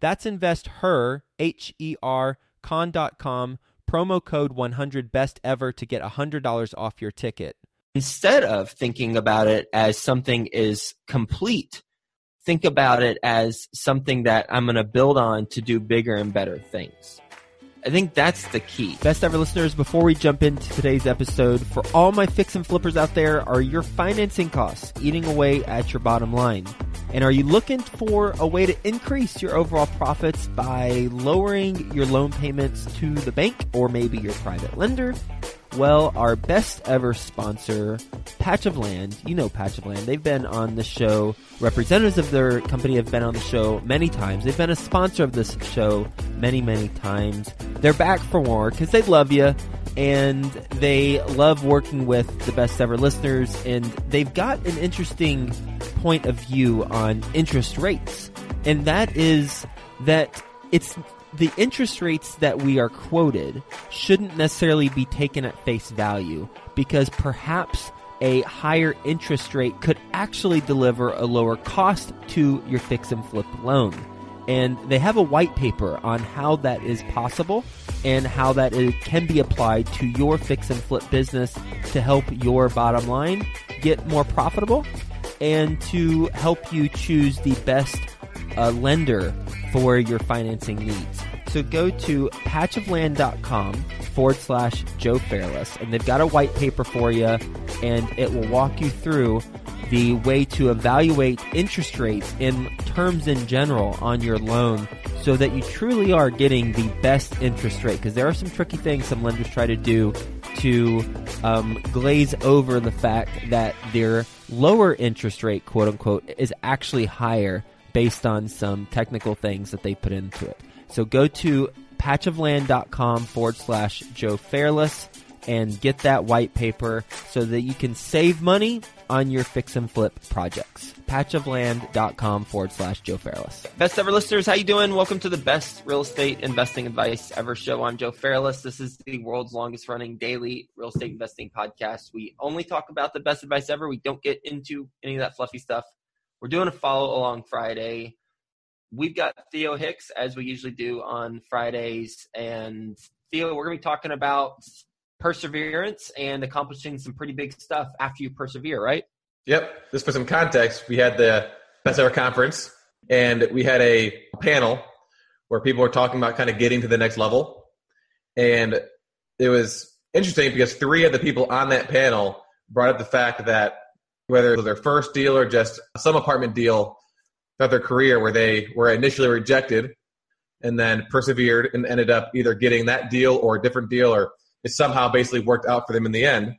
That's investher, H E R, con.com promo code 100 best ever to get $100 off your ticket. Instead of thinking about it as something is complete, think about it as something that I'm going to build on to do bigger and better things. I think that's the key. Best ever listeners, before we jump into today's episode, for all my fix and flippers out there, are your financing costs eating away at your bottom line? And are you looking for a way to increase your overall profits by lowering your loan payments to the bank or maybe your private lender? Well, our best ever sponsor, Patch of Land, you know Patch of Land, they've been on the show. Representatives of their company have been on the show many times. They've been a sponsor of this show many, many times. They're back for more because they love you and they love working with the best ever listeners and they've got an interesting point of view on interest rates. And that is that it's the interest rates that we are quoted shouldn't necessarily be taken at face value because perhaps a higher interest rate could actually deliver a lower cost to your fix and flip loan. And they have a white paper on how that is possible and how that can be applied to your fix and flip business to help your bottom line get more profitable and to help you choose the best uh, lender for your financing needs. So go to patchofland.com forward slash Joe Fairless, and they've got a white paper for you, and it will walk you through the way to evaluate interest rates in terms in general on your loan so that you truly are getting the best interest rate. Because there are some tricky things some lenders try to do to um, glaze over the fact that their lower interest rate, quote unquote, is actually higher based on some technical things that they put into it. So go to patchofland.com forward slash Joe Fairless and get that white paper so that you can save money on your fix and flip projects. Patchofland.com forward slash Joe Fairless. Best ever listeners, how you doing? Welcome to the best real estate investing advice ever show. I'm Joe Fairless. This is the world's longest running daily real estate investing podcast. We only talk about the best advice ever. We don't get into any of that fluffy stuff. We're doing a follow along Friday. We've got Theo Hicks as we usually do on Fridays. And Theo, we're going to be talking about perseverance and accomplishing some pretty big stuff after you persevere, right? Yep. Just for some context, we had the best ever conference and we had a panel where people were talking about kind of getting to the next level. And it was interesting because three of the people on that panel brought up the fact that whether it was their first deal or just some apartment deal throughout their career where they were initially rejected and then persevered and ended up either getting that deal or a different deal or it somehow basically worked out for them in the end.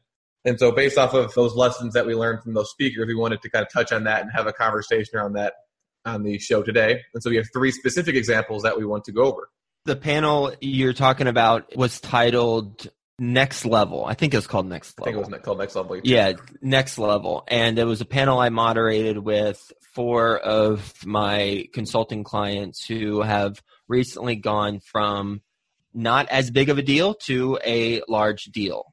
And so, based off of those lessons that we learned from those speakers, we wanted to kind of touch on that and have a conversation around that on the show today. And so, we have three specific examples that we want to go over. The panel you're talking about was titled Next Level. I think it was called Next Level. I think it was called Next Level. Yeah, Next Level. And it was a panel I moderated with four of my consulting clients who have recently gone from not as big of a deal to a large deal.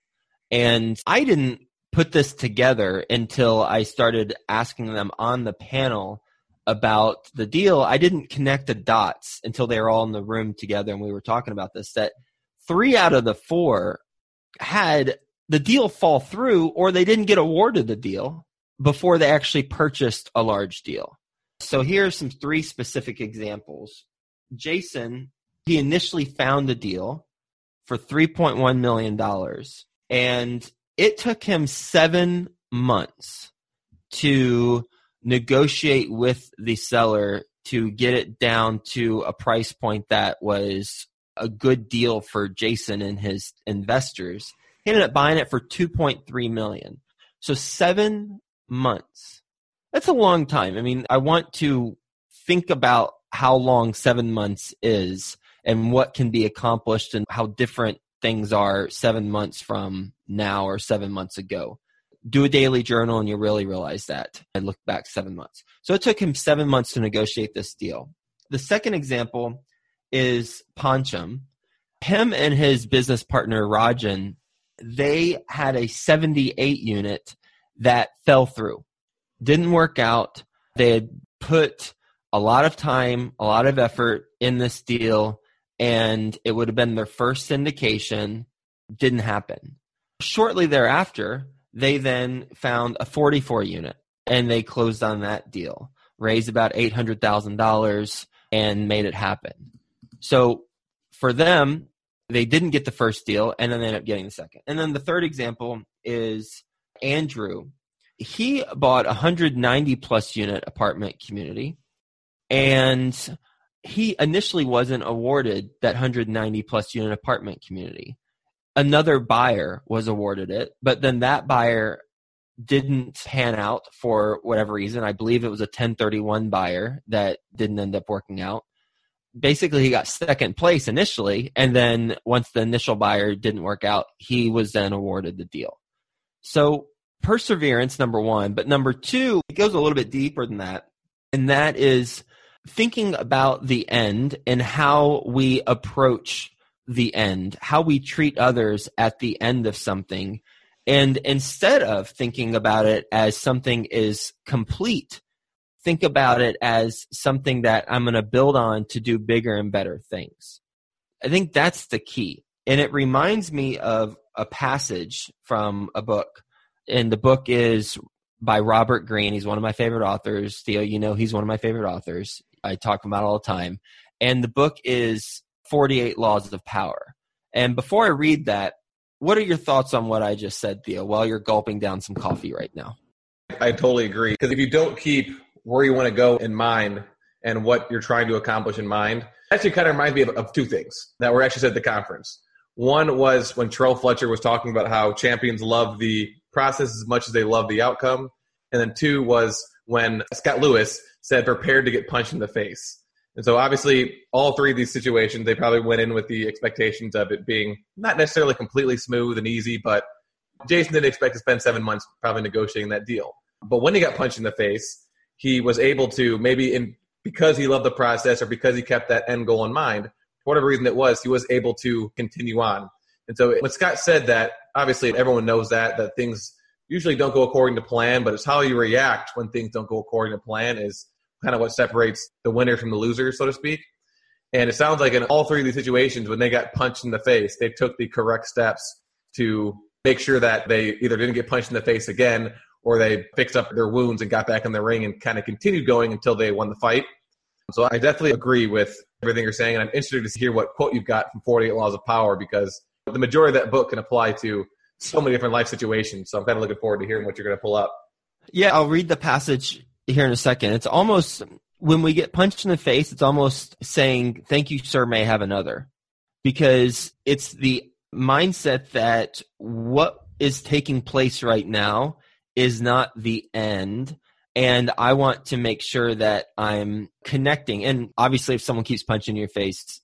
And I didn't put this together until I started asking them on the panel about the deal. I didn't connect the dots until they were all in the room together and we were talking about this that three out of the four had the deal fall through or they didn't get awarded the deal before they actually purchased a large deal. So here are some three specific examples. Jason he initially found the deal for $3.1 million. And it took him seven months to negotiate with the seller to get it down to a price point that was a good deal for Jason and his investors. He ended up buying it for 2.3 million. So 7 months. That's a long time. I mean, I want to think about how long 7 months is and what can be accomplished and how different things are 7 months from now or 7 months ago. Do a daily journal and you really realize that. I look back 7 months. So it took him 7 months to negotiate this deal. The second example is Pancham. Him and his business partner Rajan, they had a 78 unit that fell through. Didn't work out. They had put a lot of time, a lot of effort in this deal, and it would have been their first syndication. Didn't happen. Shortly thereafter, they then found a 44 unit and they closed on that deal, raised about $800,000 and made it happen. So for them, they didn't get the first deal and then they ended up getting the second. And then the third example is Andrew. He bought a 190 plus unit apartment community and he initially wasn't awarded that 190 plus unit apartment community. Another buyer was awarded it, but then that buyer didn't pan out for whatever reason. I believe it was a 1031 buyer that didn't end up working out basically he got second place initially and then once the initial buyer didn't work out he was then awarded the deal. So perseverance number one. But number two it goes a little bit deeper than that and that is thinking about the end and how we approach the end how we treat others at the end of something. And instead of thinking about it as something is complete think about it as something that I'm going to build on to do bigger and better things. I think that's the key. And it reminds me of a passage from a book. And the book is by Robert Greene. He's one of my favorite authors. Theo, you know he's one of my favorite authors. I talk about all the time. And the book is 48 Laws of Power. And before I read that, what are your thoughts on what I just said, Theo, while you're gulping down some coffee right now? I totally agree. Because if you don't keep where you want to go in mind and what you're trying to accomplish in mind. Actually, kind of reminds me of, of two things that were actually said at the conference. One was when Terrell Fletcher was talking about how champions love the process as much as they love the outcome. And then two was when Scott Lewis said, prepared to get punched in the face. And so obviously, all three of these situations, they probably went in with the expectations of it being not necessarily completely smooth and easy, but Jason didn't expect to spend seven months probably negotiating that deal. But when he got punched in the face, he was able to maybe in because he loved the process or because he kept that end goal in mind, for whatever reason it was, he was able to continue on. And so when Scott said that, obviously everyone knows that that things usually don't go according to plan, but it's how you react when things don't go according to plan is kind of what separates the winner from the loser, so to speak. And it sounds like in all three of these situations, when they got punched in the face, they took the correct steps to make sure that they either didn't get punched in the face again or they fixed up their wounds and got back in the ring and kind of continued going until they won the fight. So I definitely agree with everything you're saying, and I'm interested to hear what quote you've got from 48 Laws of Power because the majority of that book can apply to so many different life situations. So I'm kind of looking forward to hearing what you're going to pull up. Yeah, I'll read the passage here in a second. It's almost when we get punched in the face, it's almost saying, Thank you, sir, may have another. Because it's the mindset that what is taking place right now is not the end. And I want to make sure that I'm connecting. And obviously, if someone keeps punching your face,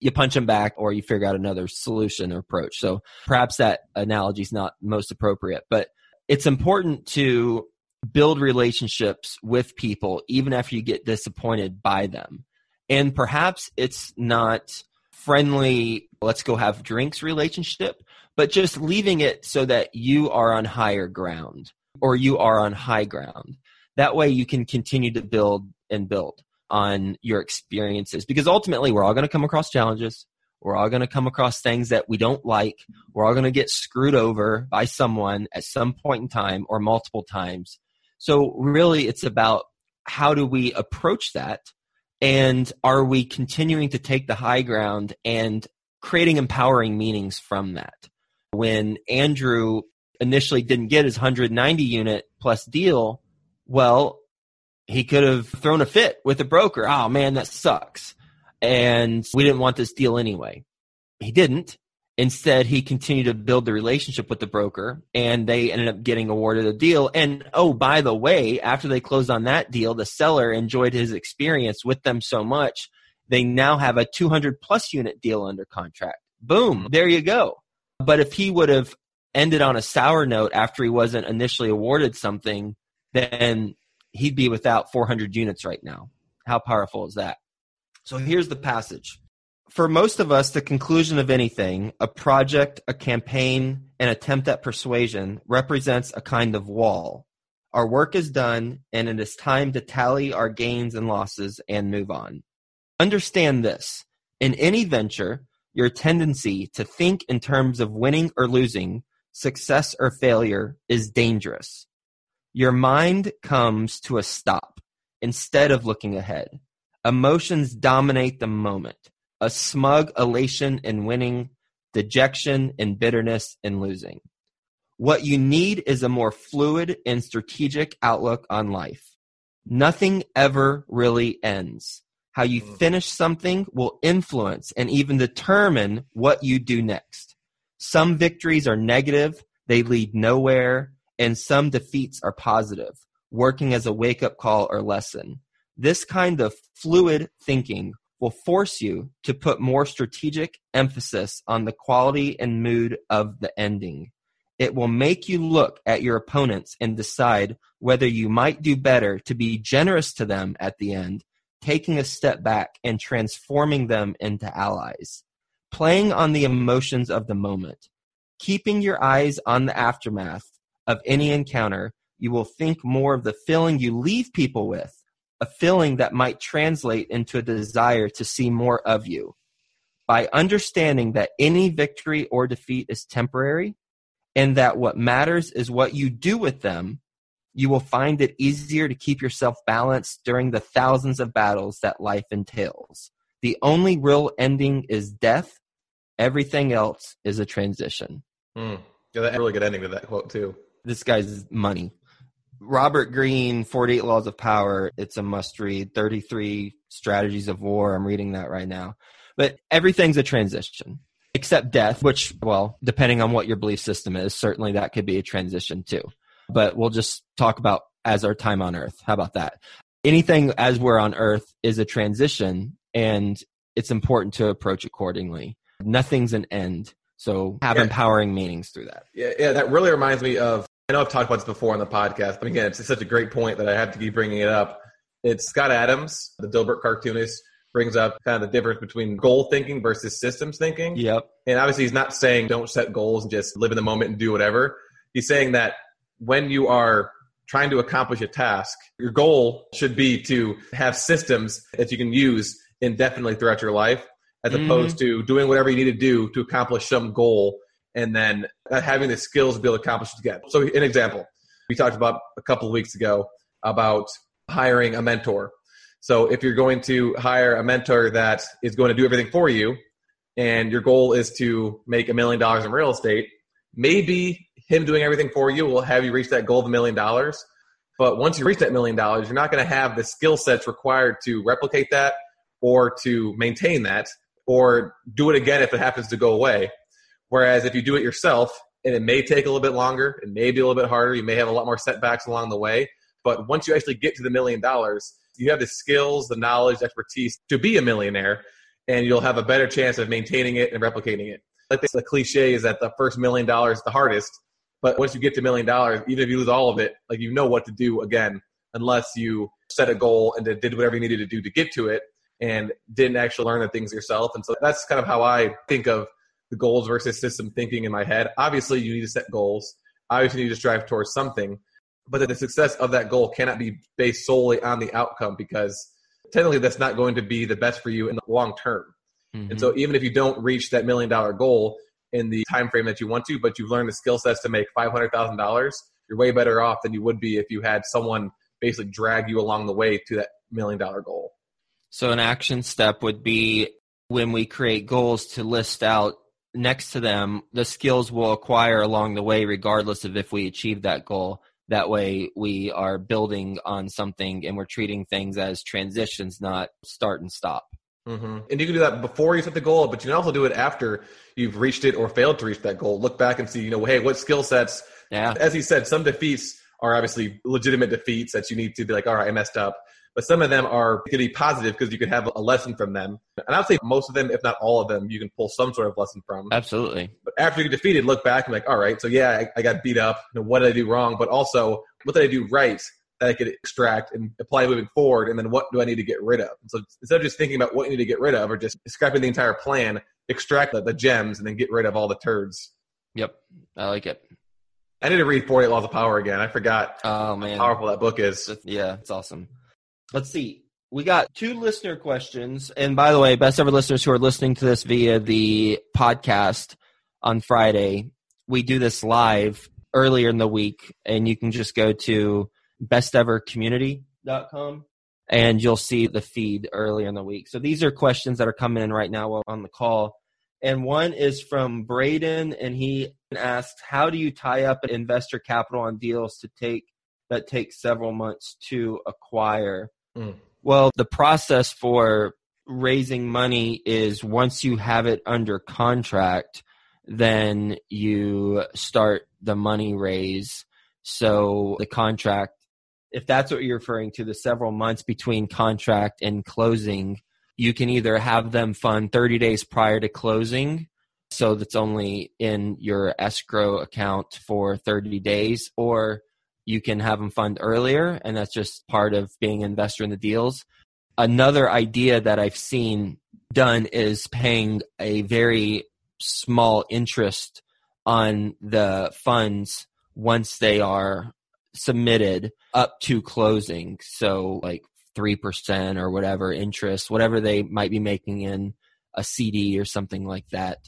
you punch them back or you figure out another solution or approach. So perhaps that analogy is not most appropriate, but it's important to build relationships with people even after you get disappointed by them. And perhaps it's not friendly, let's go have drinks relationship, but just leaving it so that you are on higher ground or you are on high ground. That way you can continue to build and build on your experiences because ultimately we're all going to come across challenges. We're all going to come across things that we don't like. We're all going to get screwed over by someone at some point in time or multiple times. So really it's about how do we approach that and are we continuing to take the high ground and creating empowering meanings from that. When Andrew initially didn't get his 190 unit plus deal, well, he could have thrown a fit with the broker. Oh man, that sucks. And we didn't want this deal anyway. He didn't. Instead, he continued to build the relationship with the broker and they ended up getting awarded a deal. And oh, by the way, after they closed on that deal, the seller enjoyed his experience with them so much. They now have a 200 plus unit deal under contract. Boom. There you go. But if he would have ended on a sour note after he wasn't initially awarded something, then he'd be without 400 units right now. How powerful is that? So here's the passage for most of us, the conclusion of anything, a project, a campaign, an attempt at persuasion, represents a kind of wall. Our work is done, and it is time to tally our gains and losses and move on. Understand this in any venture, your tendency to think in terms of winning or losing, success or failure, is dangerous. Your mind comes to a stop instead of looking ahead. Emotions dominate the moment a smug elation in winning, dejection and bitterness in losing. What you need is a more fluid and strategic outlook on life. Nothing ever really ends. How you mm. finish something will influence and even determine what you do next. Some victories are negative, they lead nowhere, and some defeats are positive, working as a wake up call or lesson. This kind of fluid thinking will force you to put more strategic emphasis on the quality and mood of the ending. It will make you look at your opponents and decide whether you might do better to be generous to them at the end, taking a step back and transforming them into allies. Playing on the emotions of the moment. Keeping your eyes on the aftermath of any encounter, you will think more of the feeling you leave people with a feeling that might translate into a desire to see more of you. By understanding that any victory or defeat is temporary and that what matters is what you do with them, you will find it easier to keep yourself balanced during the thousands of battles that life entails. The only real ending is death. Everything else is a transition. Mm. Yeah, that's a really good ending to that quote, too. This guy's money. Robert Greene, 48 Laws of Power. It's a must read. 33 Strategies of War. I'm reading that right now. But everything's a transition except death, which, well, depending on what your belief system is, certainly that could be a transition too. But we'll just talk about as our time on earth. How about that? Anything as we're on earth is a transition and it's important to approach accordingly. Nothing's an end. So have yeah. empowering meanings through that. Yeah, yeah, that really reminds me of I know I've talked about this before on the podcast, but again, it's such a great point that I have to keep bringing it up. It's Scott Adams, the Dilbert cartoonist, brings up kind of the difference between goal thinking versus systems thinking. Yep. And obviously, he's not saying don't set goals and just live in the moment and do whatever. He's saying that when you are trying to accomplish a task, your goal should be to have systems that you can use indefinitely throughout your life, as mm-hmm. opposed to doing whatever you need to do to accomplish some goal and then having the skills to be able to accomplish it together. So, an example, we talked about a couple of weeks ago about hiring a mentor. So, if you're going to hire a mentor that is going to do everything for you, and your goal is to make a million dollars in real estate, maybe him doing everything for you will have you reach that goal of a million dollars. But once you reach that million dollars, you're not going to have the skill sets required to replicate that or to maintain that or do it again if it happens to go away. Whereas if you do it yourself, and it may take a little bit longer, it may be a little bit harder, you may have a lot more setbacks along the way. But once you actually get to the million dollars, you have the skills, the knowledge, expertise to be a millionaire, and you'll have a better chance of maintaining it and replicating it. Like the cliche is that the first million dollars is the hardest, but once you get to million dollars, even if you lose all of it, like you know what to do again, unless you set a goal and did whatever you needed to do to get to it and didn't actually learn the things yourself. And so that's kind of how I think of the goals versus system thinking in my head. Obviously, you need to set goals. Obviously, you need to strive towards something, but the success of that goal cannot be based solely on the outcome because technically that's not going to be the best for you in the long term. Mm-hmm. And so, even if you don't reach that million dollar goal in the time frame that you want to, but you've learned the skill sets to make five hundred thousand dollars, you're way better off than you would be if you had someone basically drag you along the way to that million dollar goal. So, an action step would be when we create goals to list out next to them the skills we'll acquire along the way, regardless of if we achieve that goal. That way, we are building on something and we're treating things as transitions, not start and stop. Mm-hmm. And you can do that before you set the goal, but you can also do it after you've reached it or failed to reach that goal. Look back and see, you know, hey, what skill sets? Yeah. As he said, some defeats are obviously legitimate defeats that you need to be like, all right, I messed up. But some of them are could be positive because you could have a lesson from them. And I would say most of them, if not all of them, you can pull some sort of lesson from. Absolutely. But after you get defeated, look back and be like, all right, so yeah, I, I got beat up. You know, what did I do wrong? But also, what did I do right? that I could extract and apply moving forward, and then what do I need to get rid of? So instead of just thinking about what you need to get rid of or just scrapping the entire plan, extract the, the gems and then get rid of all the turds. Yep, I like it. I need to read 48 Laws of Power again. I forgot oh, man. how powerful that book is. Yeah, it's awesome. Let's see. We got two listener questions. And by the way, best ever listeners who are listening to this via the podcast on Friday, we do this live earlier in the week, and you can just go to bestevercommunity.com and you'll see the feed earlier in the week. So these are questions that are coming in right now on the call. And one is from Braden, and he asks, "How do you tie up investor capital on deals to take that take several months to acquire?" Mm. Well, the process for raising money is once you have it under contract, then you start the money raise. So the contract if that's what you're referring to, the several months between contract and closing, you can either have them fund 30 days prior to closing, so that's only in your escrow account for 30 days, or you can have them fund earlier, and that's just part of being an investor in the deals. Another idea that I've seen done is paying a very small interest on the funds once they are submitted up to closing. So like 3% or whatever interest, whatever they might be making in a CD or something like that,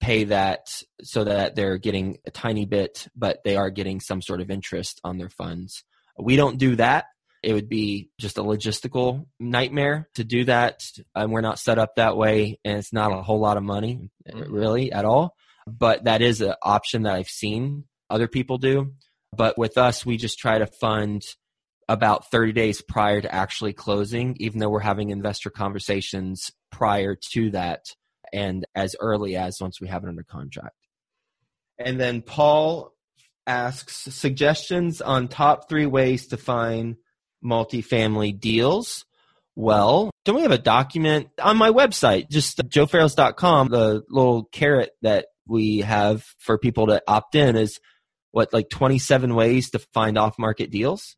pay that so that they're getting a tiny bit, but they are getting some sort of interest on their funds. We don't do that. It would be just a logistical nightmare to do that. And we're not set up that way. And it's not a whole lot of money, really, at all. But that is an option that I've seen other people do. But with us, we just try to fund about 30 days prior to actually closing, even though we're having investor conversations prior to that and as early as once we have it under contract. And then Paul asks suggestions on top three ways to find multifamily deals. Well, don't we have a document on my website, just joefairless.com, the little carrot that we have for people to opt in is what like 27 ways to find off market deals?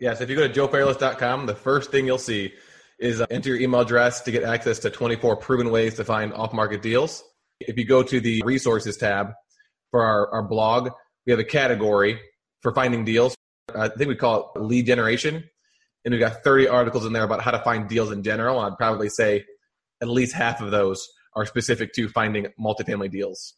Yes, if you go to joefairless.com, the first thing you'll see is uh, enter your email address to get access to 24 proven ways to find off market deals. If you go to the resources tab for our, our blog, we have a category for finding deals. I think we call it lead generation. And we've got 30 articles in there about how to find deals in general. I'd probably say at least half of those are specific to finding multifamily deals.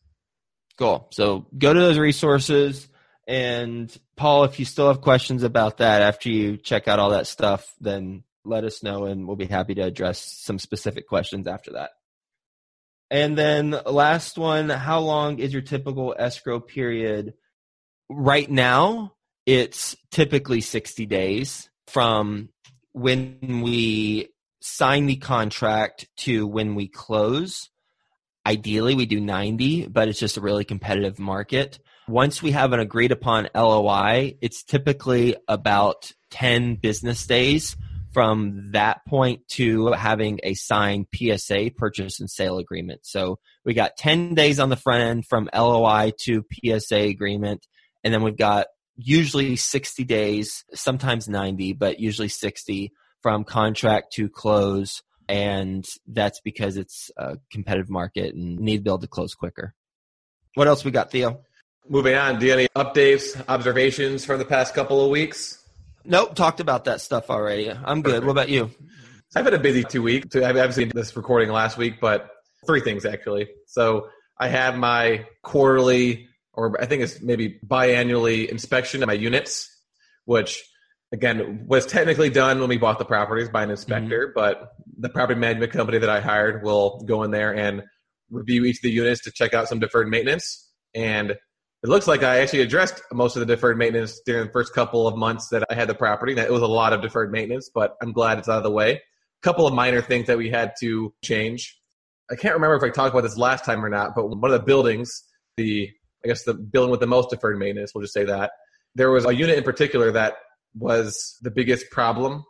Cool. So go to those resources and Paul, if you still have questions about that after you check out all that stuff, then let us know and we'll be happy to address some specific questions after that. And then last one, how long is your typical escrow period? Right now, it's typically 60 days from when we sign the contract to when we close. Ideally, we do 90, but it's just a really competitive market. Once we have an agreed upon LOI, it's typically about 10 business days from that point to having a signed PSA purchase and sale agreement. So we got 10 days on the front end from LOI to PSA agreement. And then we've got usually 60 days, sometimes 90, but usually 60 from contract to close. And that's because it's a competitive market and need to be able to close quicker. What else we got, Theo? Moving on, do you have any updates, observations from the past couple of weeks? Nope, talked about that stuff already. I'm good. What about you? I've had a busy two weeks. I've obviously this recording last week, but three things actually. So I had my quarterly, or I think it's maybe biannually inspection of my units, which again was technically done when we bought the properties by an inspector, mm-hmm. but the property management company that I hired will go in there and review each of the units to check out some deferred maintenance. And it looks like I actually addressed most of the deferred maintenance during the first couple of months that I had the property. That it was a lot of deferred maintenance, but I'm glad it's out of the way. A couple of minor things that we had to change. I can't remember if I talked about this last time or not, but one of the buildings, the I guess the building with the most deferred maintenance, we'll just say that there was a unit in particular that was the biggest problem,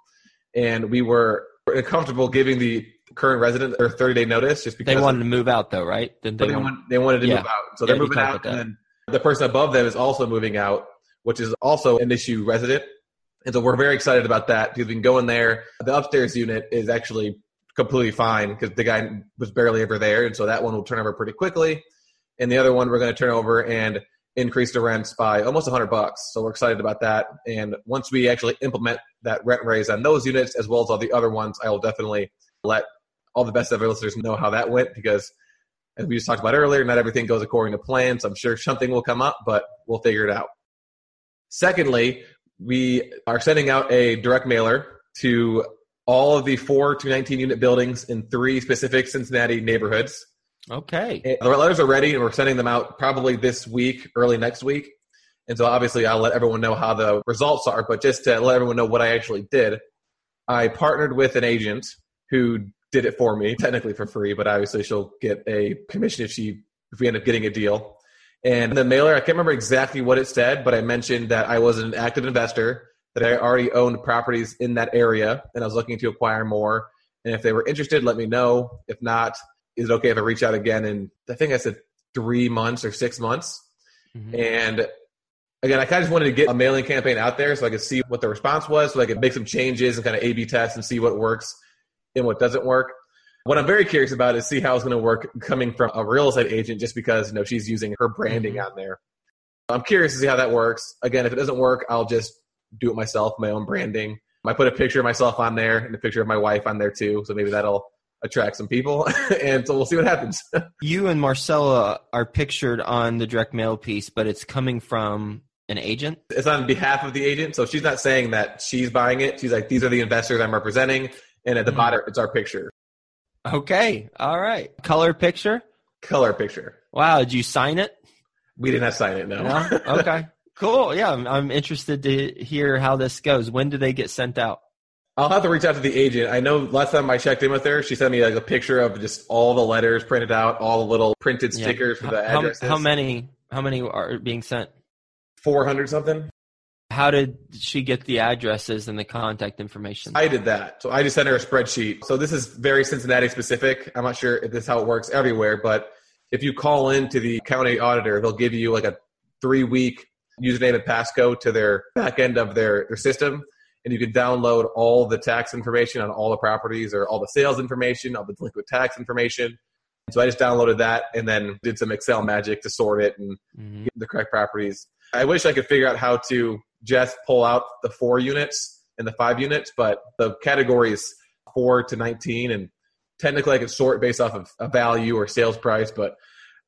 and we were comfortable giving the current resident their 30 day notice just because They wanted to move out though, right? Didn't they, they want- they wanted to Yeah. move out. So Yeah, they're moving out, and then the person above them is also moving out, which is also an issue resident. And so we're very excited about that because we can go in there. The upstairs unit is actually completely fine because the guy was barely ever there, and so that one will turn over pretty quickly. And the other one we're going to turn over and increase the rents by almost 100 bucks. So we're excited about that. And once we actually implement that rent raise on those units as well as all the other ones, I will definitely let all the best ever listeners know how that went because as we just talked about earlier, not everything goes according to plan. So I'm sure something will come up, but we'll figure it out. Secondly, we are sending out a direct mailer to all of the four to 19 unit buildings in three specific Cincinnati neighborhoods. Okay. And the letters are ready, and we're sending them out probably this week, early next week. And so obviously, I'll let everyone know how the results are. But just to let everyone know what I actually did, I partnered with an agent who did it for me, technically for free, but obviously she'll get a commission if she if we end up getting a deal. And the mailer, I can't remember exactly what it said, but I mentioned that I was an active investor, that I already owned properties in that area, and I was looking to acquire more. And if they were interested, let me know. If not, is it okay if I reach out again in I think I said three months or six months? Mhm. And again, I kind of just wanted to get a mailing campaign out there so I could see what the response was, so I could make some changes and kind of A/B test and see what works and what doesn't work. What I'm very curious about is see how it's going to work coming from a real estate agent, just because you know she's using her branding Mhm. on there. I'm curious to see how that works. Again, if it doesn't work, I'll just do it myself, my own branding. I put a picture of myself on there and a picture of my wife on there too, so maybe that'll attract some people. and so we'll see what happens. You and Marcella are pictured on the direct mail piece, but it's coming from an agent. it's on behalf of the agent. So she's not saying that she's buying it. She's like, these are the investors I'm representing. And at the Mhm. bottom, it's our picture, Okay. All right. Color picture. color picture. Wow. Did you sign it? We did not have to sign it, no. No? Okay. Cool. Yeah. I'm, I'm interested to hear how this goes. When do they get sent out? I'll have to reach out to the agent. I know last time I checked in with her, she sent me like a picture of just all the letters printed out, all the little printed Yeah. stickers for the addresses. how many? How many are being sent? 400 something. How did she get the addresses and the contact information? I did that. So I just sent her a spreadsheet. So this is very Cincinnati specific. I'm not sure if this is how it works everywhere, but if you call in to the county auditor, they'll give you like a three week username and passcode to their back end of their, their system. And you can download all the tax information on all the properties or all the sales information, all the delinquent tax information. So I just downloaded that and then did some Excel magic to sort it and Mhm. get the correct properties. I wish I could figure out how to just pull out the four units and the five units, but the category is four to 19, and technically I could sort based off of a value or sales price, but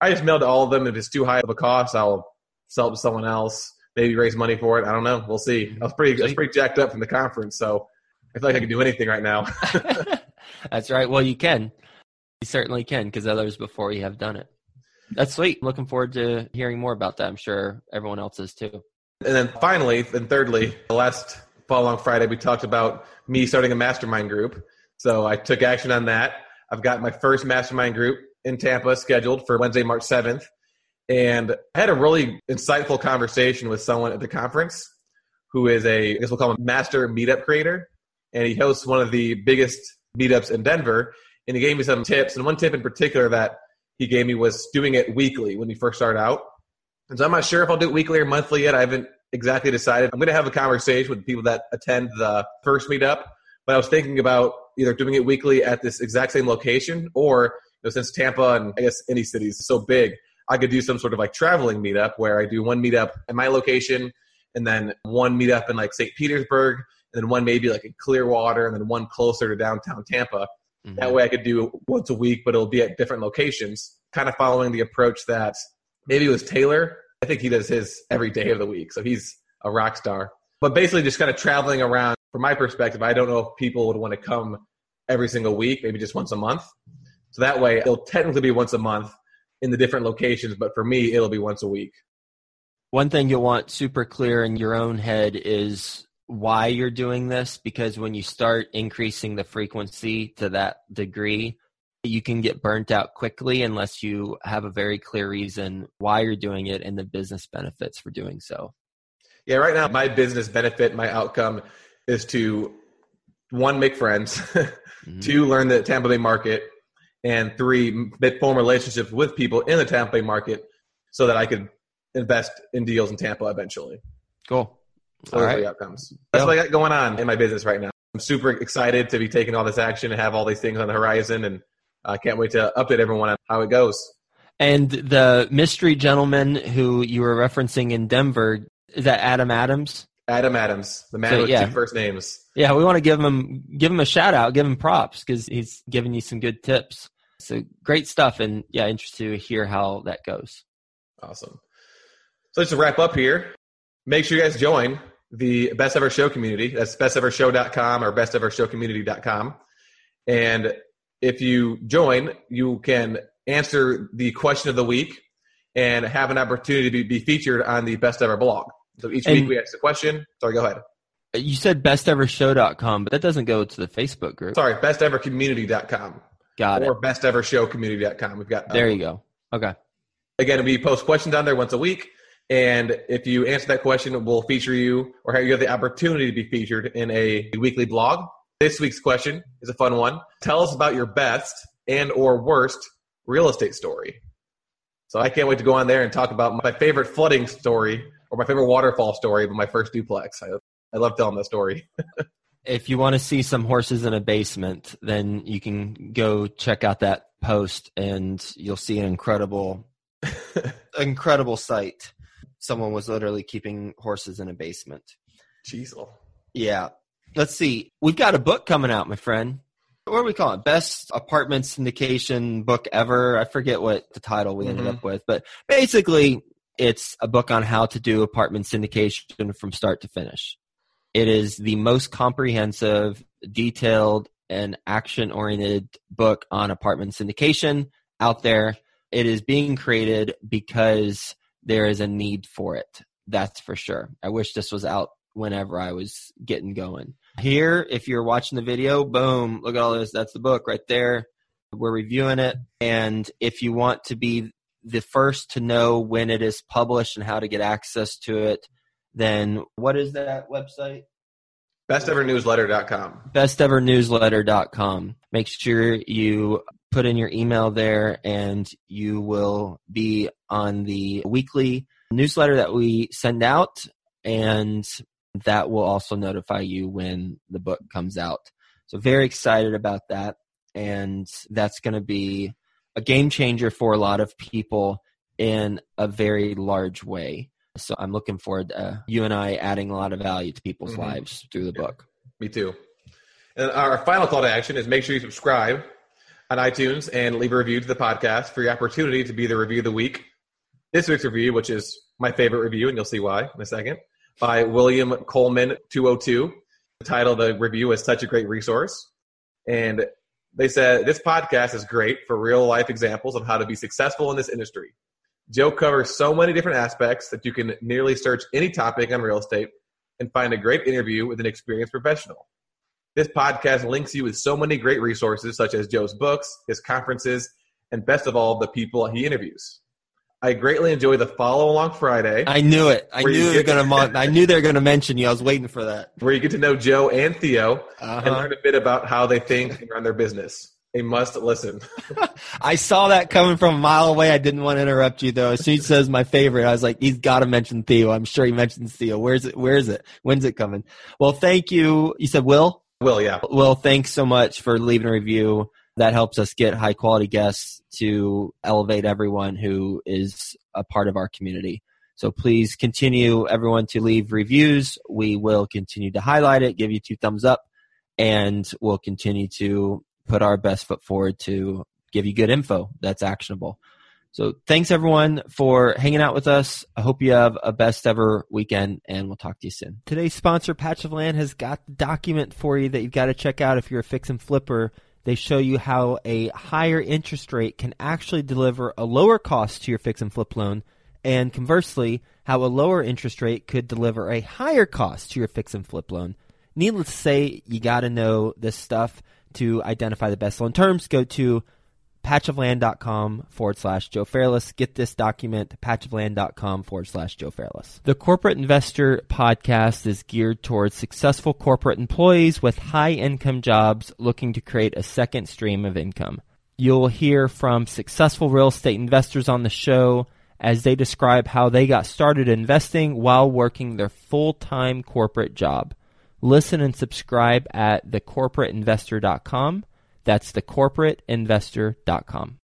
I just mailed to all of them. If it's too high of a cost, I'll sell to someone else, maybe raise money for it. I don't know. We'll see. I was pretty, I was pretty jacked up from the conference, so I feel like I can do anything right now. That's right. Well, you can. You certainly can because others before you have done it. That's sweet. Looking forward to hearing more about that. I'm sure everyone else is too. And then finally, and thirdly, the last following Friday, we talked about me starting a mastermind group. So I took action on that. I've got my first mastermind group in Tampa scheduled for Wednesday, March 7th. And I had a really insightful conversation with someone at the conference who is a, I guess we'll call him a master meetup creator. And he hosts one of the biggest meetups in Denver. And he gave me some tips. And one tip in particular that he gave me was doing it weekly when we first started out. And so I'm not sure if I'll do it weekly or monthly yet. I haven't exactly decided. I'm going to have a conversation with people that attend the first meetup. But I was thinking about either doing it weekly at this exact same location or you know, since Tampa and I guess any city is so big, I could do some sort of like traveling meetup where I do one meetup at my location and then one meetup in like St. Petersburg and then one maybe like in Clearwater and then one closer to downtown Tampa. Mhm. That way I could do once a week, but it'll be at different locations, kind of following the approach that maybe it was Taylor. I think he does his every day of the week. So he's a rock star. But basically, just kind of traveling around. From my perspective, I don't know if people would want to come every single week, maybe just once a month. So that way, it'll technically be once a month in the different locations, but for me, it'll be once a week. One thing you'll want super clear in your own head is why you're doing this, because when you start increasing the frequency to that degree, you can get burnt out quickly unless you have a very clear reason why you're doing it and the business benefits for doing so. Yeah, right now, my business benefit, my outcome is to one, make friends, mm-hmm. two, learn the Tampa Bay market, and three, form relationships with people in the Tampa Bay market so that I could invest in deals in Tampa eventually. Cool. All right. outcomes. That's yep. what I got going on in my business right now. I'm super excited to be taking all this action and have all these things on the horizon, and I uh, can't wait to update everyone on how it goes. And the mystery gentleman who you were referencing in Denver is that Adam Adams? Adam Adams, the man so, with yeah. two first names. Yeah, we want to give him give him a shout out, give him props because he's giving you some good tips. So great stuff, and yeah, interested to hear how that goes. Awesome. So just to wrap up here, make sure you guys join the Best Ever Show community. That's bestevershow.com or bestevershowcommunity.com. And if you join, you can answer the question of the week and have an opportunity to be, featured on the Best Ever blog. So each and week we ask a question. Sorry, go ahead. You said bestevershow.com, but that doesn't go to the Facebook group. Sorry, bestevercommunity.com. Got it. or it. Or bestevershowcommunity.com. We've got um, There you go. Okay. Again, we post questions on there once a week. And if you answer that question, we'll feature you or have you have the opportunity to be featured in a weekly blog. This week's question is a fun one. Tell us about your best and or worst real estate story. So I can't wait to go on there and talk about my favorite flooding story or my favorite waterfall story but my first duplex. I, I love telling that story. if you want to see some horses in a basement, then you can go check out that post and you'll see an incredible, incredible sight. Someone was literally keeping horses in a basement. Jeez. Yeah. Let's see. We've got a book coming out, my friend. What do we call it? Best apartment syndication book ever. I forget what the title we ended mm-hmm. up with, but basically, it's a book on how to do apartment syndication from start to finish. It is the most comprehensive, detailed, and action oriented book on apartment syndication out there. It is being created because there is a need for it. That's for sure. I wish this was out whenever I was getting going. Here, if you're watching the video, boom, look at all this. That's the book right there. We're reviewing it. And if you want to be the first to know when it is published and how to get access to it, then what is that website? bestevernewsletter.com bestevernewsletter.com make sure you put in your email there and you will be on the weekly newsletter that we send out and that will also notify you when the book comes out so very excited about that and that's going to be a game changer for a lot of people in a very large way. So I'm looking forward to you and I adding a lot of value to people's mm-hmm. lives through the yeah, book. Me too. And our final call to action is make sure you subscribe on iTunes and leave a review to the podcast for your opportunity to be the review of the week. This week's review, which is my favorite review, and you'll see why in a second, by William Coleman 202. The title of the review is Such a Great Resource. And they said this podcast is great for real life examples of how to be successful in this industry. Joe covers so many different aspects that you can nearly search any topic on real estate and find a great interview with an experienced professional. This podcast links you with so many great resources, such as Joe's books, his conferences, and best of all, the people he interviews. I greatly enjoy the follow along Friday. I knew it. I knew they were gonna. Mon- I knew they were gonna mention you. I was waiting for that. Where you get to know Joe and Theo uh-huh. and learn a bit about how they think and run their business. A must listen. I saw that coming from a mile away. I didn't want to interrupt you though. As soon as he says my favorite, I was like, he's got to mention Theo. I'm sure he mentions Theo. Where's it? Where is it? When's it coming? Well, thank you. You said Will. Will, yeah. Will, thanks so much for leaving a review that helps us get high quality guests to elevate everyone who is a part of our community. So please continue everyone to leave reviews. We will continue to highlight it, give you two thumbs up, and we'll continue to put our best foot forward to give you good info that's actionable. So thanks everyone for hanging out with us. I hope you have a best ever weekend and we'll talk to you soon. Today's sponsor, Patch of Land, has got the document for you that you've got to check out if you're a fix and flipper. They show you how a higher interest rate can actually deliver a lower cost to your fix and flip loan, and conversely, how a lower interest rate could deliver a higher cost to your fix and flip loan. Needless to say, you got to know this stuff to identify the best loan terms. Go to patchofland.com forward slash Joe Fairless. Get this document, patchofland.com forward slash Joe Fairless. The Corporate Investor podcast is geared towards successful corporate employees with high income jobs looking to create a second stream of income. You'll hear from successful real estate investors on the show as they describe how they got started investing while working their full time corporate job. Listen and subscribe at thecorporateinvestor.com. That's thecorporateinvestor.com.